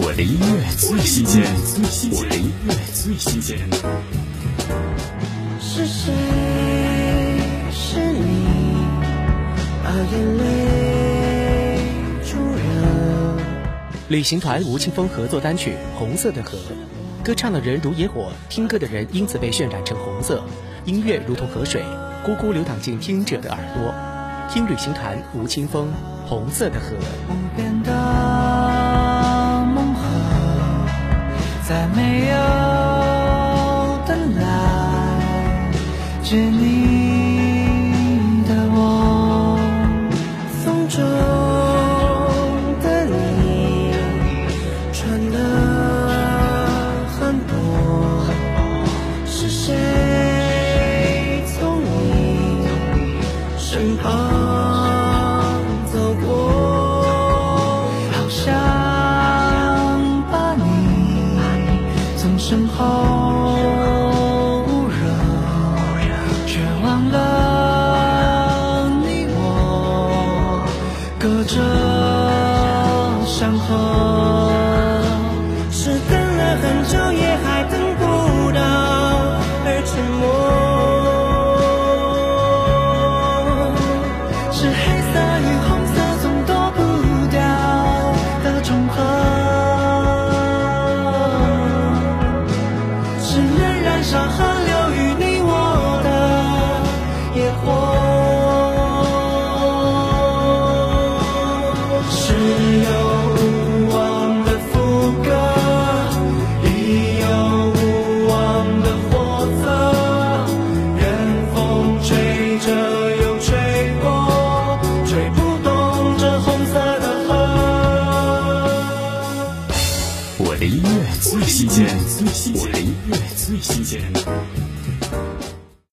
我的音乐最新鲜，我的音乐最新鲜。是谁？是你，把眼泪注入。旅行团吴青峰合作单曲《红色的河》，歌唱的人如野火，听歌的人因此被渲染成红色。音乐如同河水，咕咕流淌进听者的耳朵。听旅行团吴青峰《红色的河》。再没有的来接你。身后惹，却忘了你我隔着。your heart. 新鲜，我的音乐最新鲜。